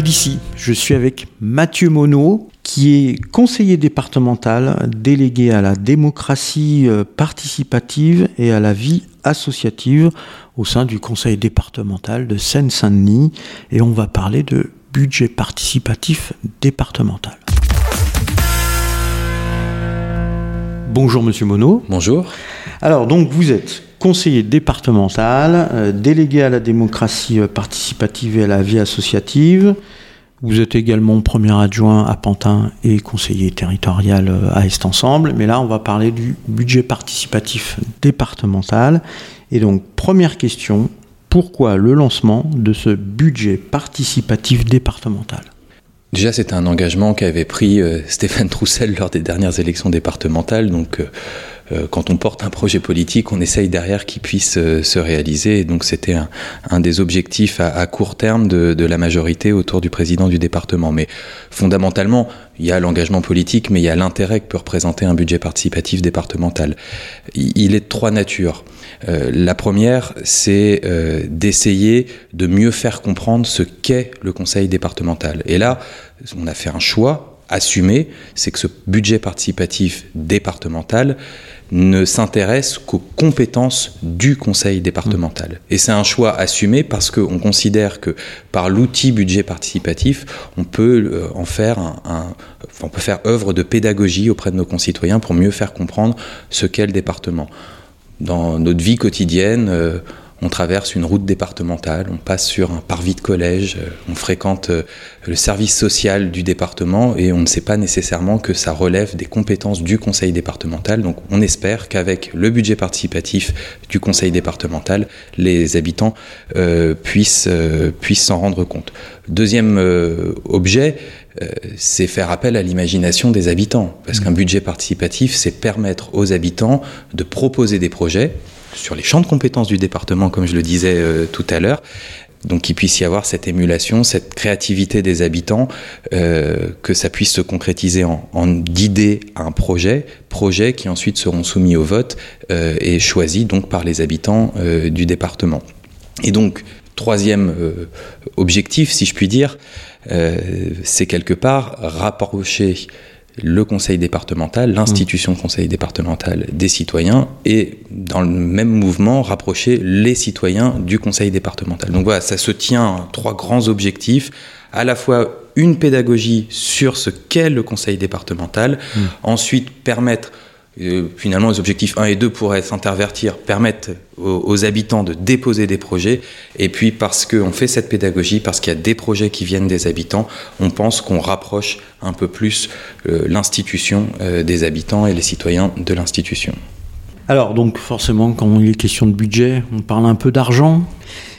d'ici, je suis avec Mathieu Monod, qui est conseiller départemental délégué à la démocratie euh, participative et à la vie associative au sein du conseil départemental de Seine-Saint-Denis. Et on va parler de budget participatif départemental. Bonjour Monsieur Monod. Bonjour. Alors donc vous êtes conseiller départemental, euh, délégué à la démocratie euh, participative et à la vie associative. Vous êtes également premier adjoint à Pantin et conseiller territorial euh, à Est Ensemble. Mais là, on va parler du budget participatif départemental. Et donc, première question, pourquoi le lancement de ce budget participatif départemental? Déjà, c'est un engagement qu'avait pris Stéphane Troussel lors des dernières élections départementales. Donc, quand on porte un projet politique, on essaye derrière qu'il puisse euh, se réaliser. Donc c'était un, des objectifs à, court terme de, la majorité autour du président du département. Mais fondamentalement, il y a l'engagement politique, mais il y a l'intérêt que peut représenter un budget participatif départemental. Il est de trois natures. Euh, la première, c'est d'essayer de mieux faire comprendre ce qu'est le conseil départemental. Et là, on a fait un choix assumé, c'est que ce budget participatif départemental ne s'intéresse qu'aux compétences du conseil départemental. Et c'est un choix assumé parce qu'on considère que par l'outil budget participatif, on peut euh, en faire un, on peut faire œuvre de pédagogie auprès de nos concitoyens pour mieux faire comprendre ce qu'est le département. Dans notre vie quotidienne, euh, on traverse une route départementale, on passe sur un parvis de collège, euh, on fréquente euh, le service social du département et on ne sait pas nécessairement que ça relève des compétences du conseil départemental. Donc on espère qu'avec le budget participatif du conseil départemental, les habitants euh, puissent puissent s'en rendre compte. Deuxième objet, c'est faire appel à l'imagination des habitants. Parce qu'un budget participatif, c'est permettre aux habitants de proposer des projets sur les champs de compétences du département, comme je le disais euh, tout à l'heure. Donc qu'il puisse y avoir cette émulation, cette créativité des habitants, euh, que ça puisse se concrétiser en, en d'idées à un projet, projets qui ensuite seront soumis au vote euh, et choisis donc par les habitants du département. Et donc troisième objectif, si je puis dire, c'est quelque part rapprocher le conseil départemental, l'institution conseil départemental des citoyens et dans le même mouvement rapprocher les citoyens du conseil départemental. Donc voilà, ça se tient trois grands objectifs, à la fois une pédagogie sur ce qu'est le conseil départemental, mmh. ensuite permettre finalement, les objectifs 1 et 2 pourraient s'intervertir, permettre aux, habitants de déposer des projets. Et puis, parce qu'on fait cette pédagogie, parce qu'il y a des projets qui viennent des habitants, on pense qu'on rapproche un peu plus euh, l'institution euh, des habitants et les citoyens de l'institution. Alors, donc, forcément, quand il est question de budget, on parle un peu d'argent.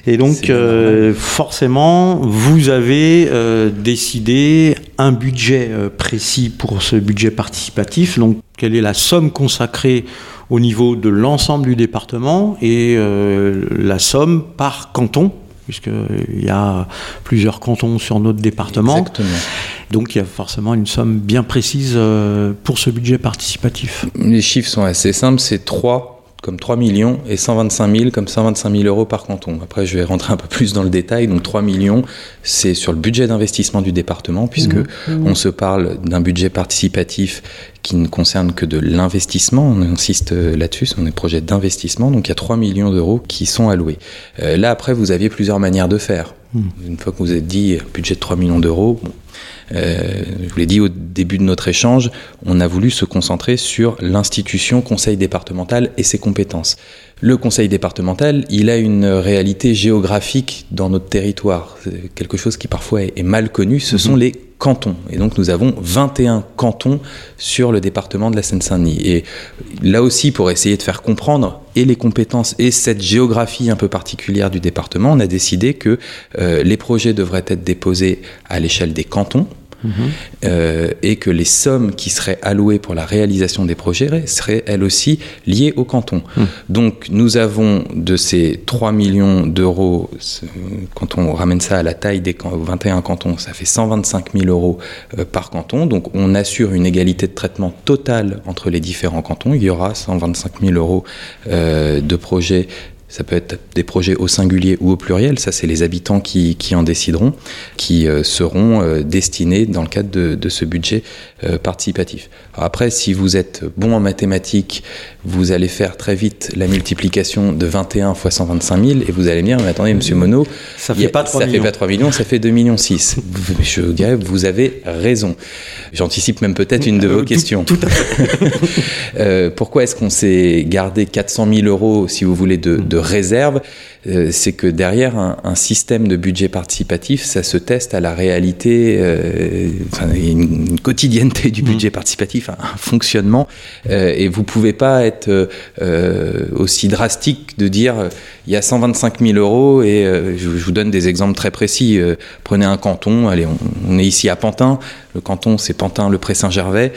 Et donc, euh, forcément, vous avez euh, décidé un budget euh, précis pour ce budget participatif. Donc, quelle est la somme consacrée au niveau de l'ensemble du département et la somme par canton puisqu'il y a plusieurs cantons sur notre département. Exactement. Donc il y a forcément une somme bien précise pour ce budget participatif. Les chiffres sont assez simples, c'est 3 comme 3 millions et 125 000 comme 125 000 euros par canton. Après, je vais rentrer un peu plus dans le détail. Donc 3 millions, c'est sur le budget d'investissement du département, puisque mmh. Mmh. on se parle d'un budget participatif qui ne concerne que de l'investissement. On insiste là-dessus, ce sont des projets d'investissement. Donc il y a 3 millions d'euros qui sont alloués. Euh, là, après, vous aviez plusieurs manières de faire. Mmh. Une fois que vous avez dit budget de 3 millions d'euros, euh, je vous l'ai dit au début de notre échange, on a voulu se concentrer sur l'institution conseil départemental et ses compétences. Le conseil départemental, il a une réalité géographique dans notre territoire, quelque chose qui parfois est mal connu, ce sont mhm. les cantons. Et donc nous avons 21 cantons sur le département de la Seine-Saint-Denis. Et là aussi, pour essayer de faire comprendre et les compétences et cette géographie un peu particulière du département, on a décidé que euh, les projets devraient être déposés à l'échelle des cantons, euh, et que les sommes qui seraient allouées pour la réalisation des projets seraient elles aussi liées au canton. Mmh. Donc nous avons de ces 3 millions d'euros, quand on ramène ça à la taille des 21 cantons, ça fait 125 000 euros euh, par canton. Donc on assure une égalité de traitement totale entre les différents cantons. Il y aura 125 000 euros euh, de projets ça peut être des projets au singulier ou au pluriel, ça c'est les habitants qui, qui, en décideront, qui euh, seront euh, destinés dans le cadre de, de ce budget euh, participatif. Alors après, si vous êtes bon en mathématiques, vous allez faire très vite la multiplication de 21 fois 125 000 et vous allez me dire, mais attendez, monsieur Monod, ça fait, pas 3 ça millions. fait pas 3 millions, ça fait 2 millions 6. Je dirais, vous avez raison. J'anticipe même peut-être une de vos questions. Tout à fait. euh, pourquoi est-ce qu'on s'est gardé 400 000 euros, si vous voulez, de, de réserve euh, C'est que derrière un, un, système de budget participatif, ça se teste à la réalité, euh, enfin, une, une, quotidienneté du budget mmh. participatif, un, un fonctionnement, euh, et vous pouvez pas être aussi drastique de dire il y a 125 000 euros et je, je, vous donne des exemples très précis. prenez un canton, allez, on, on, est ici à Pantin, le canton c'est Pantin, le Pré-Saint-Gervais,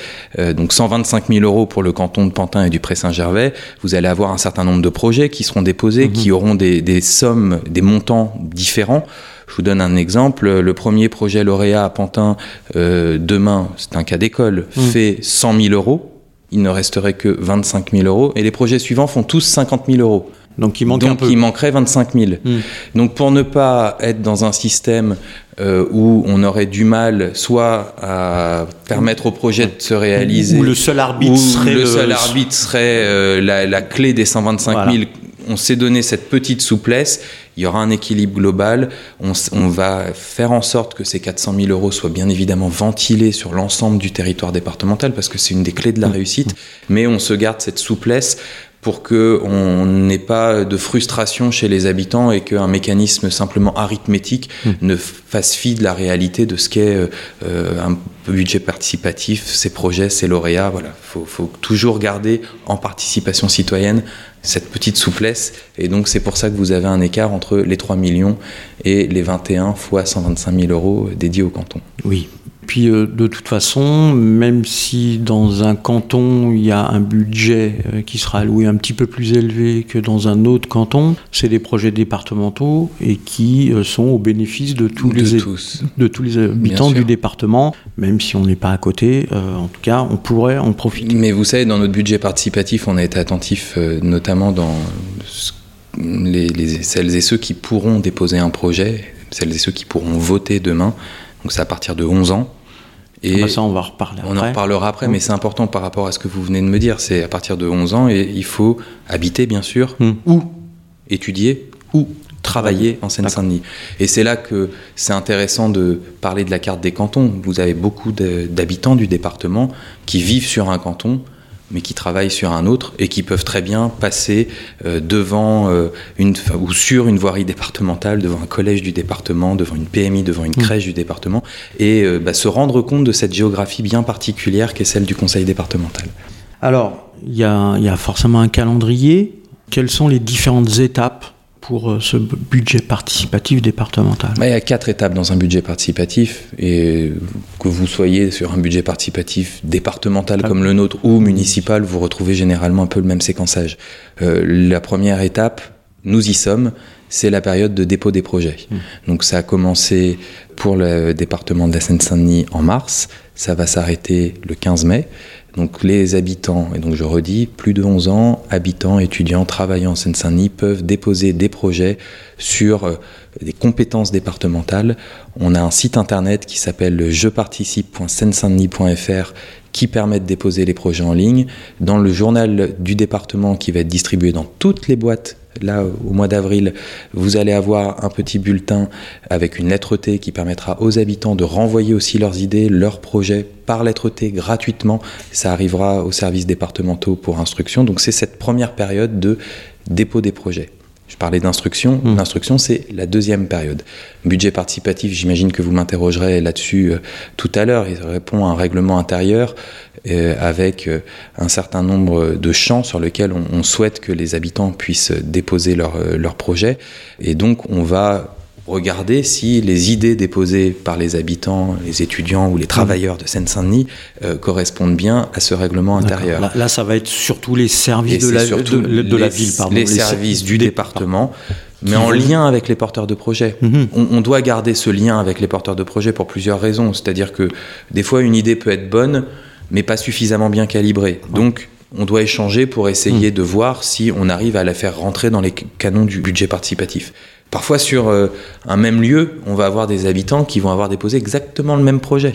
donc 125 000 euros pour le canton de Pantin et du Pré-Saint-Gervais. Vous allez avoir un certain nombre de projets qui seront déposés, mmh. qui auront des, des, sommes, des montants différents. Je vous donne un exemple. Le premier projet lauréat à Pantin, euh, demain, c'est un cas d'école, mmh. fait 100 000 euros. Il ne resterait que 25 000 euros. Et les projets suivants font tous 50 000 euros. Donc il, manque Donc, un peu. il manquerait 25 000. Mmh. Donc pour ne pas être dans un système euh, où on aurait du mal soit à permettre au projet de se réaliser, où le seul arbitre serait le, seul arbitre serait euh, la, la, clé des 125 000. On s'est donné cette petite souplesse. Il y aura un équilibre global. On, on, va faire en sorte que ces 400 000 euros soient bien évidemment ventilés sur l'ensemble du territoire départemental parce que c'est une des clés de la réussite. Mais on se garde cette souplesse pour qu'on n'ait pas de frustration chez les habitants et qu'un mécanisme simplement arithmétique mmh. ne fasse fi de la réalité de ce qu'est euh, un budget participatif, ses projets, ses lauréats. Voilà, faut, faut toujours garder en participation citoyenne cette petite souplesse. Et donc, c'est pour ça que vous avez un écart entre les 3 millions et les 21 fois 125 000 euros dédiés au canton. Oui. Puis euh, de toute façon, même si dans un canton il y a un budget euh, qui sera alloué un petit peu plus élevé que dans un autre canton, c'est des projets départementaux et qui euh, sont au bénéfice de tous, de les, tous. De tous les habitants du département, même si on n'est pas à côté. en tout cas, on pourrait en profiter. Mais vous savez, dans notre budget participatif, on a été attentif notamment dans les, les, celles et ceux qui pourront déposer un projet, celles et ceux qui pourront voter demain. Donc c'est à partir de 11 ans. Et bah ça, on va en reparler on en reparlera après, mmh. mais c'est important par rapport à ce que vous venez de me dire. C'est à partir de 11 ans et il faut habiter, bien sûr, mmh. ou étudier, ou travailler en Seine-Saint-Denis. Et c'est là que c'est intéressant de parler de la carte des cantons. Vous avez beaucoup d'habitants du département qui vivent sur un canton, mais qui travaillent sur un autre et qui peuvent très bien passer euh, devant euh, une ou sur une voirie départementale, devant un collège du département, devant une PMI, devant une crèche mmh. du département, et euh, bah, se rendre compte de cette géographie bien particulière qu'est celle du conseil départemental. Alors, il y, y a, forcément un calendrier. Quelles sont les différentes étapes pour ce budget participatif départemental? Il y a quatre étapes dans un budget participatif, et que vous soyez sur un budget participatif départemental comme le nôtre ou municipal, vous retrouvez généralement un peu le même séquençage. Euh, la première étape, nous y sommes, c'est la période de dépôt des projets. Mmh. Donc ça a commencé pour le département de la Seine-Saint-Denis en mars, ça va s'arrêter le 15 mai. Donc les habitants, et donc je redis, plus de 11 ans, habitants, étudiants, travaillant en Seine-Saint-Denis peuvent déposer des projets sur euh, des compétences départementales. On a un site internet qui s'appelle jeparticipe.seine-saint-denis.fr qui permet de déposer les projets en ligne. Dans le journal du département qui va être distribué dans toutes les boîtes là au mois d'avril, vous allez avoir un petit bulletin avec une lettre T qui permettra aux habitants de renvoyer aussi leurs idées, leurs projets par lettre T gratuitement. Ça arrivera aux services départementaux pour instruction. Donc c'est cette première période de dépôt des projets. Je parlais d'instruction. Mmh. L'instruction, c'est la deuxième période. Budget participatif, j'imagine que vous m'interrogerez là-dessus euh, tout à l'heure. Il répond à un règlement intérieur euh, avec euh, un certain nombre de champs sur lesquels on, on souhaite que les habitants puissent déposer leurs leur projets. Et donc, on va regarder si les idées déposées par les habitants, les étudiants ou les travailleurs de Seine-Saint-Denis euh, correspondent bien à ce règlement intérieur. Là, là, ça va être surtout les services de la, de, de, de les, la, ville, pardon. Les, les services du département. Mais en lien avec les porteurs de projets. Mm -hmm. on, on, doit garder ce lien avec les porteurs de projets pour plusieurs raisons. C'est-à-dire que des fois, une idée peut être bonne, mais pas suffisamment bien calibrée. Donc, on doit échanger pour essayer de voir si on arrive à la faire rentrer dans les canons du budget participatif. Parfois, sur euh, un même lieu, on va avoir des habitants qui vont avoir déposé exactement le même projet.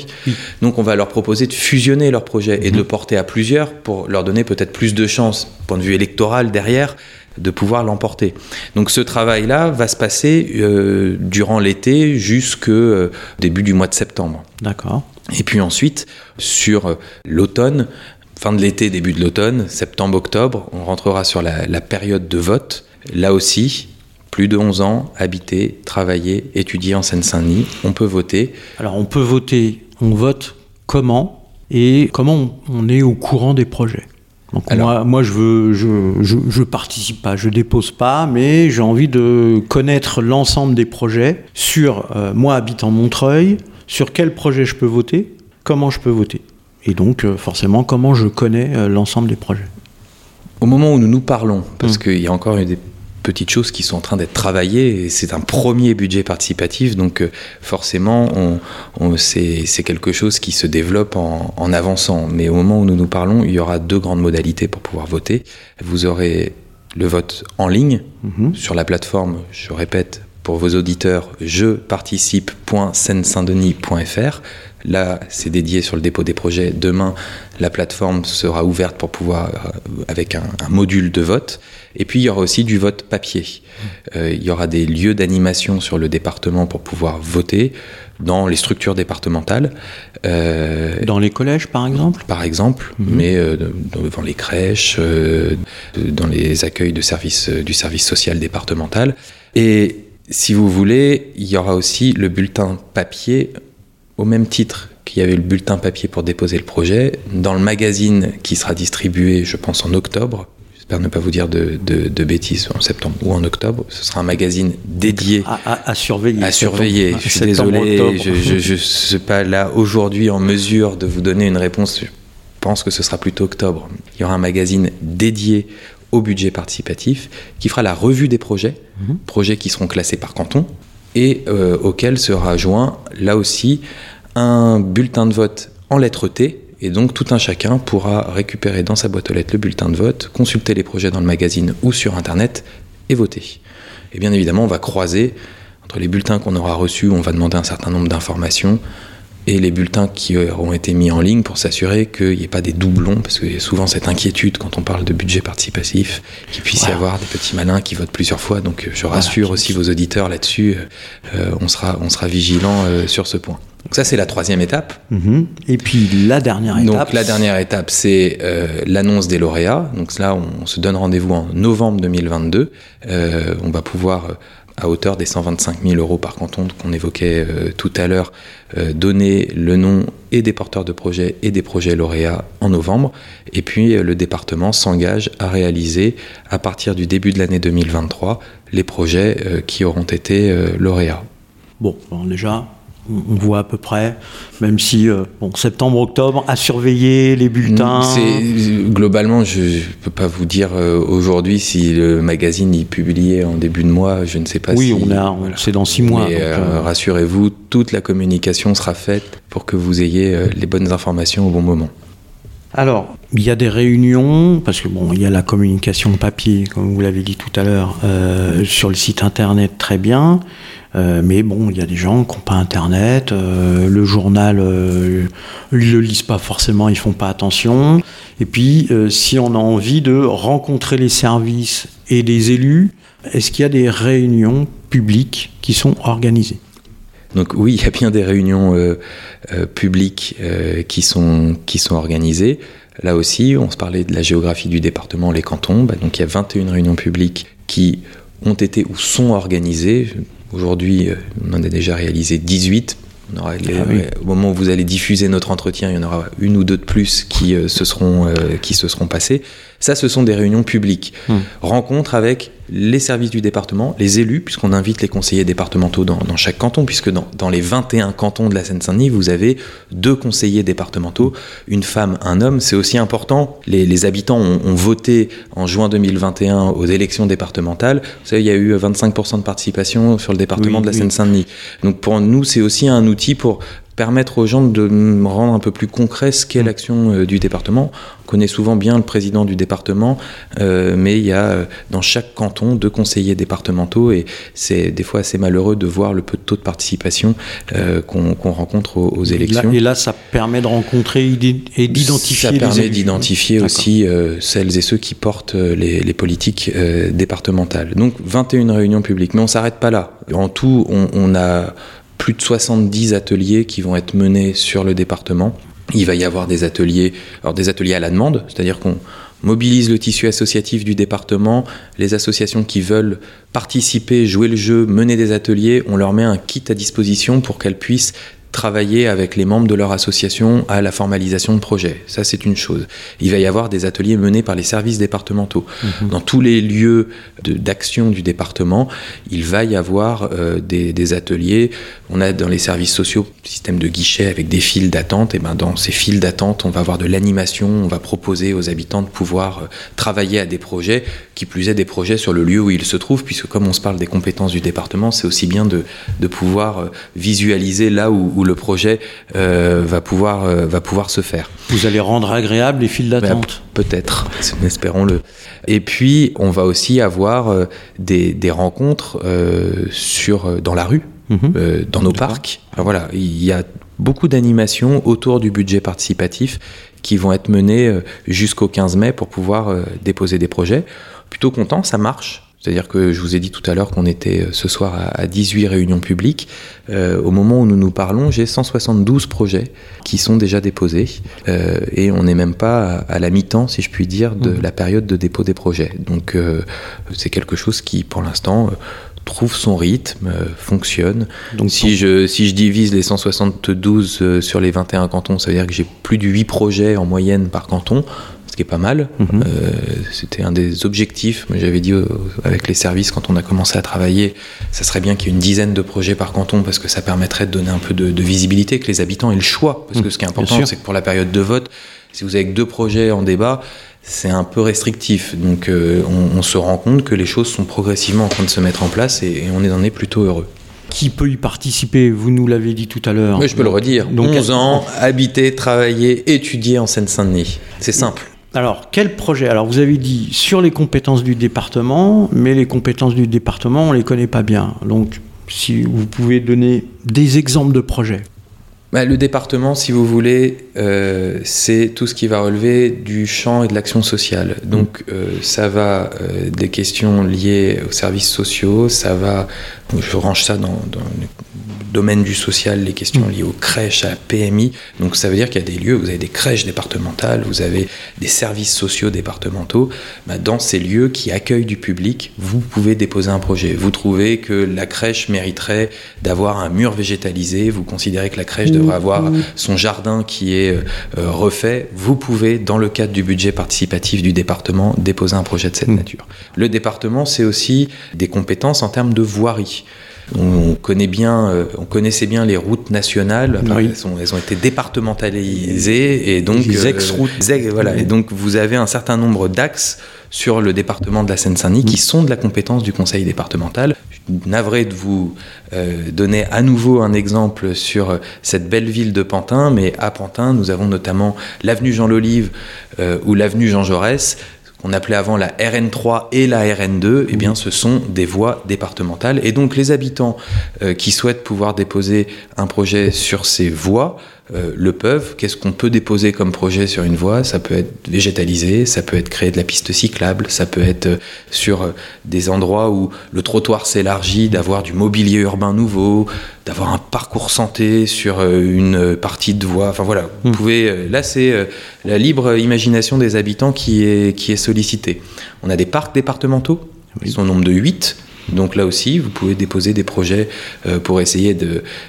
Donc, on va leur proposer de fusionner leur projet et de le porter à plusieurs pour leur donner peut-être plus de chances, point de vue électoral derrière, de pouvoir l'emporter. Donc, ce travail-là va se passer euh, durant l'été jusqu'au euh, début du mois de septembre. D'accord. Et puis ensuite, sur l'automne, fin de l'été, début de l'automne, septembre-octobre, on rentrera sur la, la période de vote. Là aussi, plus de 11 ans, habiter, travailler, étudier en Seine-Saint-Denis, on peut voter. Alors on peut voter, on vote comment et comment on est au courant des projets. Donc moi, moi, je veux, je, je, je, participe pas, je dépose pas, mais j'ai envie de connaître l'ensemble des projets sur euh, moi habitant Montreuil, sur quel projet je peux voter, comment je peux voter, et donc euh, forcément comment je connais euh, l'ensemble des projets. Au moment où nous nous parlons, parce mmh. qu'il y a encore des petites choses qui sont en train d'être travaillées. C'est un premier budget participatif, donc euh, forcément, on, on c'est quelque chose qui se développe en, en, avançant. Mais au moment où nous nous parlons, il y aura deux grandes modalités pour pouvoir voter. Vous aurez le vote en ligne -hmm. sur la plateforme, je répète, pour vos auditeurs, je participe.seine-saint-denis.fr. Là, c'est dédié sur le dépôt des projets. Demain, la plateforme sera ouverte pour pouvoir, euh, avec un, un, module de vote. Et puis, il y aura aussi du vote papier. Euh, il y aura des lieux d'animation sur le département pour pouvoir voter dans les structures départementales. Euh, dans les collèges, par exemple? Par exemple, -hmm. mais euh, devant les crèches, euh, dans les accueils de service, du service social départemental. Et si vous voulez, il y aura aussi le bulletin papier au même titre qu'il y avait le bulletin papier pour déposer le projet, dans le magazine qui sera distribué, je pense, en octobre. J'espère ne pas vous dire de, de, de, bêtises en septembre ou en octobre. Ce sera un magazine dédié à, à, à surveiller. À surveiller. Je suis désolé, je ne suis pas là aujourd'hui en mesure de vous donner une réponse. Je pense que ce sera plutôt octobre. Il y aura un magazine dédié au budget participatif qui fera la revue des projets, mmh. projets qui seront classés par canton et euh, auquel sera joint là aussi un bulletin de vote en lettres T. Et donc tout un chacun pourra récupérer dans sa boîte aux lettres le bulletin de vote, consulter les projets dans le magazine ou sur Internet et voter. Et bien évidemment, on va croiser entre les bulletins qu'on aura reçus, on va demander un certain nombre d'informations, et les bulletins qui auront été mis en ligne pour s'assurer qu'il n'y ait pas des doublons, parce qu'il y a souvent cette inquiétude quand on parle de budget participatif, qu'il puisse voilà. y avoir des petits malins qui votent plusieurs fois. Donc je rassure voilà. aussi vos auditeurs là-dessus, euh, on, sera, on sera vigilant euh, sur ce point. Donc ça c'est la troisième étape. -hmm. Et puis la dernière étape. Donc la dernière étape c'est euh, l'annonce des lauréats. Donc là on, on se donne rendez-vous en novembre 2022. on va pouvoir à hauteur des 125 000 euros par canton qu'on évoquait euh, tout à l'heure, euh, donner le nom et des porteurs de projets et des projets lauréats en novembre. Et puis euh, le département s'engage à réaliser à partir du début de l'année 2023 les projets qui auront été lauréats. Bon, bon déjà, on voit à peu près, même si euh, bon, septembre, octobre, à surveiller les bulletins. Globalement, je ne peux pas vous dire euh, aujourd'hui si le magazine est publié en début de mois, je ne sais pas oui, si. Oui, voilà. c'est dans six mois. Mais euh, euh... rassurez-vous, toute la communication sera faite pour que vous ayez les bonnes informations au bon moment. Alors, il y a des réunions, parce que bon, il y a la communication papier, comme vous l'avez dit tout à l'heure, euh, sur le site internet, très bien. Euh, mais bon, il y a des gens qui n'ont pas internet, euh, le journal, ils le lisent pas forcément, ils font pas attention. Et puis, si on a envie de rencontrer les services et les élus, est-ce qu'il y a des réunions publiques qui sont organisées? Donc oui, il y a bien des réunions euh, euh, publiques euh, qui, sont, qui sont organisées. Là aussi, on se parlait de la géographie du département, les cantons. Bah, donc il y a 21 réunions publiques qui ont été ou sont organisées. Aujourd'hui, on en a déjà réalisé 18. On aura les, ah oui. Au moment où vous allez diffuser notre entretien, il y en aura une ou deux de plus qui, se, seront, qui se seront passées. Ça, ce sont des réunions publiques. Hum. Rencontres avec les services du département, les élus, puisqu'on invite les conseillers départementaux dans, dans chaque canton, puisque dans, dans, les 21 cantons de la Seine-Saint-Denis, vous avez deux conseillers départementaux, une femme, un homme. C'est aussi important. Les, les habitants ont, ont, voté en juin 2021 aux élections départementales. Vous savez, il y a eu 25% de participation sur le département oui, de la Seine-Saint-Denis. Donc pour nous, c'est aussi un outil pour permettre aux gens de rendre un peu plus concret ce qu'est l'action euh, du département. On connaît souvent bien le président du département, euh, mais il y a euh, dans chaque canton deux conseillers départementaux et c'est des fois assez malheureux de voir le peu de taux de participation qu'on rencontre aux, élections. Et là, ça permet de rencontrer et d'identifier. Ça permet d'identifier aussi celles et ceux qui portent les, politiques départementales. Donc 21 réunions publiques, mais on s'arrête pas là. En tout, on, on a plus de 70 ateliers qui vont être menés sur le département. Il va y avoir des ateliers, alors des ateliers à la demande, c'est-à-dire qu'on mobilise le tissu associatif du département, les associations qui veulent participer, jouer le jeu, mener des ateliers, on leur met un kit à disposition pour qu'elles puissent travailler avec les membres de leur association à la formalisation de projets. Ça, c'est une chose. Il va y avoir des ateliers menés par les services départementaux. Mhm. Dans tous les lieux d'action du département, il va y avoir euh, des, des, ateliers. On a dans les services sociaux système de guichet avec des files d'attente. Et ben dans ces files d'attente, on va avoir de l'animation. On va proposer aux habitants de pouvoir euh, travailler à des projets, qui plus est des projets sur le lieu où ils se trouvent, puisque comme on se parle des compétences du département, c'est aussi bien de, de pouvoir euh, visualiser là où où le projet euh, va, pouvoir, euh, va pouvoir se faire. Vous allez rendre agréable les files d'attente Peut-être, espérons-le. Et puis, on va aussi avoir euh, des, des, rencontres sur, dans la rue, mhm. dans nos parcs. voilà, il y a beaucoup d'animations autour du budget participatif qui vont être menées jusqu'au 15 mai pour pouvoir déposer des projets. Plutôt content, ça marche. C'est-à-dire que je vous ai dit tout à l'heure qu'on était euh, ce soir à 18 réunions publiques. Euh, au moment où nous nous parlons, j'ai 172 projets qui sont déjà déposés euh, et on n'est même pas à, la mi-temps, si je puis dire, de mmh. la période de dépôt des projets. Donc c'est quelque chose qui, pour l'instant, trouve son rythme, fonctionne. Donc si je, si je divise les 172 sur les 21 cantons, ça veut dire que j'ai plus de 8 projets en moyenne par canton qui est pas mal. Mhm. Euh, c'était un des objectifs. J'avais dit avec les services quand on a commencé à travailler, ça serait bien qu'il y ait une dizaine de projets par canton parce que ça permettrait de donner un peu de, visibilité, que les habitants aient le choix. Parce que mhm. ce qui est important, c'est que pour la période de vote, si vous avez que deux projets en débat, c'est un peu restrictif. Donc euh, on, se rend compte que les choses sont progressivement en train de se mettre en place et, on en est plutôt heureux qui peut y participer? Vous nous l'avez dit tout à l'heure. Oui, je peux le redire. Donc, 11 ans, habiter, travailler, étudier en Seine-Saint-Denis. C'est simple. Alors, quel projet? Alors, vous avez dit sur les compétences du département, mais les compétences du département, on ne les connaît pas bien. Donc, si vous pouvez donner des exemples de projets. Bah, le département, si vous voulez, euh, c'est tout ce qui va relever du champ et de l'action sociale. Donc, euh, ça va euh, des questions liées aux services sociaux, ça va, je range ça dans, dans domaine du social, les questions mm. liées aux crèches, à la PMI. Donc ça veut dire qu'il y a des lieux, vous avez des crèches départementales, vous avez des services sociaux départementaux. Bah, dans ces lieux qui accueillent du public, vous pouvez déposer un projet. Vous trouvez que la crèche mériterait d'avoir un mur végétalisé, vous considérez que la crèche devrait avoir mm. son jardin qui est euh, euh, refait, vous pouvez, dans le cadre du budget participatif du département, déposer un projet de cette mm. nature. Le département, c'est aussi des compétences en termes de voirie. On connaît bien, euh, on connaissait bien les routes nationales. elles, ont, été départementalisées et donc les ex-routes. Euh, voilà. Et donc vous avez un certain nombre d'axes sur le département de la Seine-Saint-Denis qui sont de la compétence du conseil départemental. Je suis navré de vous euh, donner à nouveau un exemple sur cette belle ville de Pantin, mais à Pantin, nous avons notamment l'avenue Jean Lolive ou l'avenue Jean Jaurès qu'on appelait avant la RN3 et la RN2, eh bien, ce sont des voies départementales. Et donc, les habitants euh, qui souhaitent pouvoir déposer un projet sur ces voies euh, le peuvent. Qu'est-ce qu'on peut déposer comme projet sur une voie? Ça peut être végétalisé, ça peut être créer de la piste cyclable, ça peut être euh, sur euh, des endroits où le trottoir s'élargit, d'avoir du mobilier urbain nouveau, d'avoir un parcours santé sur une partie de voie. Enfin voilà, vous hmm. pouvez. Là, c'est la libre imagination des habitants qui est, qui est sollicitée. On a des parcs départementaux, ils sont au nombre de 8. Donc là aussi, vous pouvez déposer des projets euh, pour essayer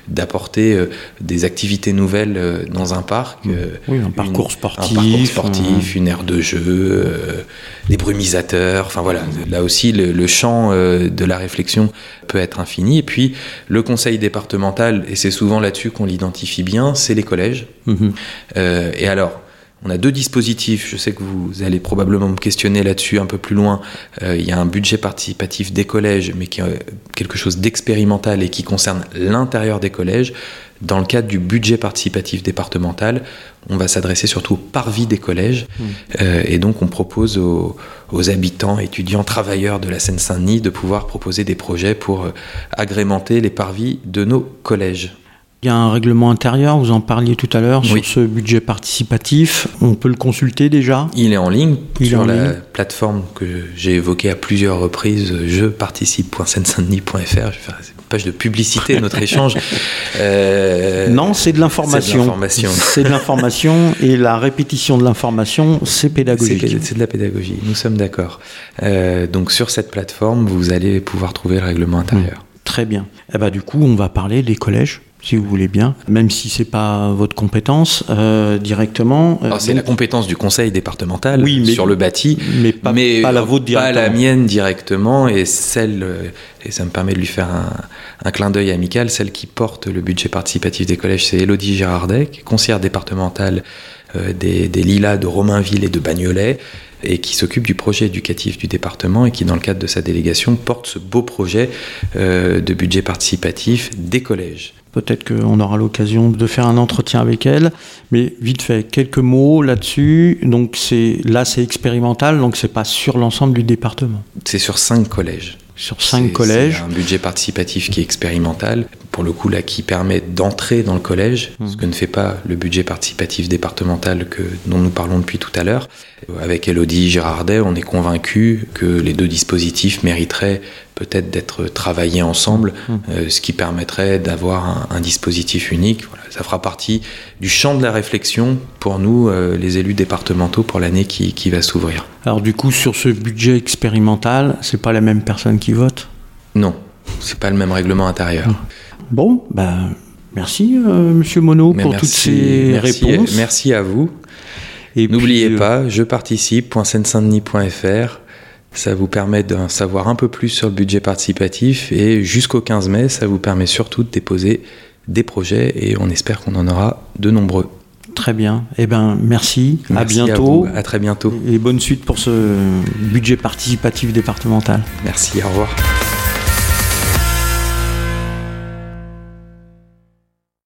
d'apporter euh, des activités nouvelles euh, dans un parc. oui, un parcours sportif. Un parcours sportif, une aire de jeu, des brumisateurs. Enfin voilà, là aussi, le, champ de la réflexion peut être infini. Et puis, le conseil départemental, et c'est souvent là-dessus qu'on l'identifie bien, c'est les collèges. Mhm. et alors, On a deux dispositifs, je sais que vous allez probablement me questionner là-dessus un peu plus loin. Euh, il y a un budget participatif des collèges, mais qui est quelque chose d'expérimental et qui concerne l'intérieur des collèges. Dans le cadre du budget participatif départemental, on va s'adresser surtout par vie des collèges. Mmh. Euh, et donc on propose aux, habitants, étudiants, travailleurs de la Seine-Saint-Denis de pouvoir proposer des projets pour euh, agrémenter les parvis de nos collèges. Il y a un règlement intérieur, vous en parliez tout à l'heure, sur ce budget participatif. On peut le consulter déjà? Il est en ligne sur la plateforme que j'ai évoquée à plusieurs reprises, jeparticipe.seine-saint-denis.fr. Je vais faire une page de publicité de notre échange. Euh, non, c'est de l'information. C'est de l'information et la répétition de l'information, c'est pédagogique. C'est de la pédagogie, nous sommes d'accord. Euh, donc sur cette plateforme, vous allez pouvoir trouver le règlement intérieur. Mmh. Très bien. Eh ben, du coup, on va parler des collèges si vous voulez bien, même si c'est pas votre compétence euh, directement. Euh, c'est la compétence du conseil départemental sur le bâti, mais pas, la vôtre directement. Pas la mienne directement et celle, euh, et ça me permet de lui faire un, clin d'œil amical, celle qui porte le budget participatif des collèges, c'est Elodie Girardet, conseillère départementale des, des Lilas de Romainville et de Bagnolet et qui s'occupe du projet éducatif du département et qui, dans le cadre de sa délégation, porte ce beau projet de budget participatif des collèges. Peut-être qu'on aura l'occasion de faire un entretien avec elle. Mais vite fait, quelques mots là-dessus. Donc c'est là, c'est expérimental, donc c'est pas sur l'ensemble du département. C'est sur cinq collèges. Sur cinq collèges. C'est un budget participatif qui est expérimental. Pour le coup, là, qui permet d'entrer dans le collège, mmh. ce que ne fait pas le budget participatif départemental que, dont nous parlons depuis tout à l'heure. Avec Elodie Girardet, on est convaincu que les deux dispositifs mériteraient peut-être d'être travaillés ensemble, mmh. euh, ce qui permettrait d'avoir un, dispositif unique. ça fera partie du champ de la réflexion pour nous, euh, les élus départementaux, pour l'année qui, qui, va s'ouvrir. Alors du coup, sur ce budget expérimental, c'est pas la même personne qui vote? Non, c'est pas le même règlement intérieur. Mmh. Bon, ben merci euh, Monsieur Monod pour toutes ces réponses. Merci à vous. Et N'oubliez pas, je participe.seine-saint-denis.fr ça vous permet d'en savoir un peu plus sur le budget participatif et jusqu'au 15 mai, ça vous permet surtout de déposer des projets et on espère qu'on en aura de nombreux. Très bien. Eh ben, merci. à bientôt. À, à très bientôt. Et bonne suite pour ce budget participatif départemental. Merci. Au revoir.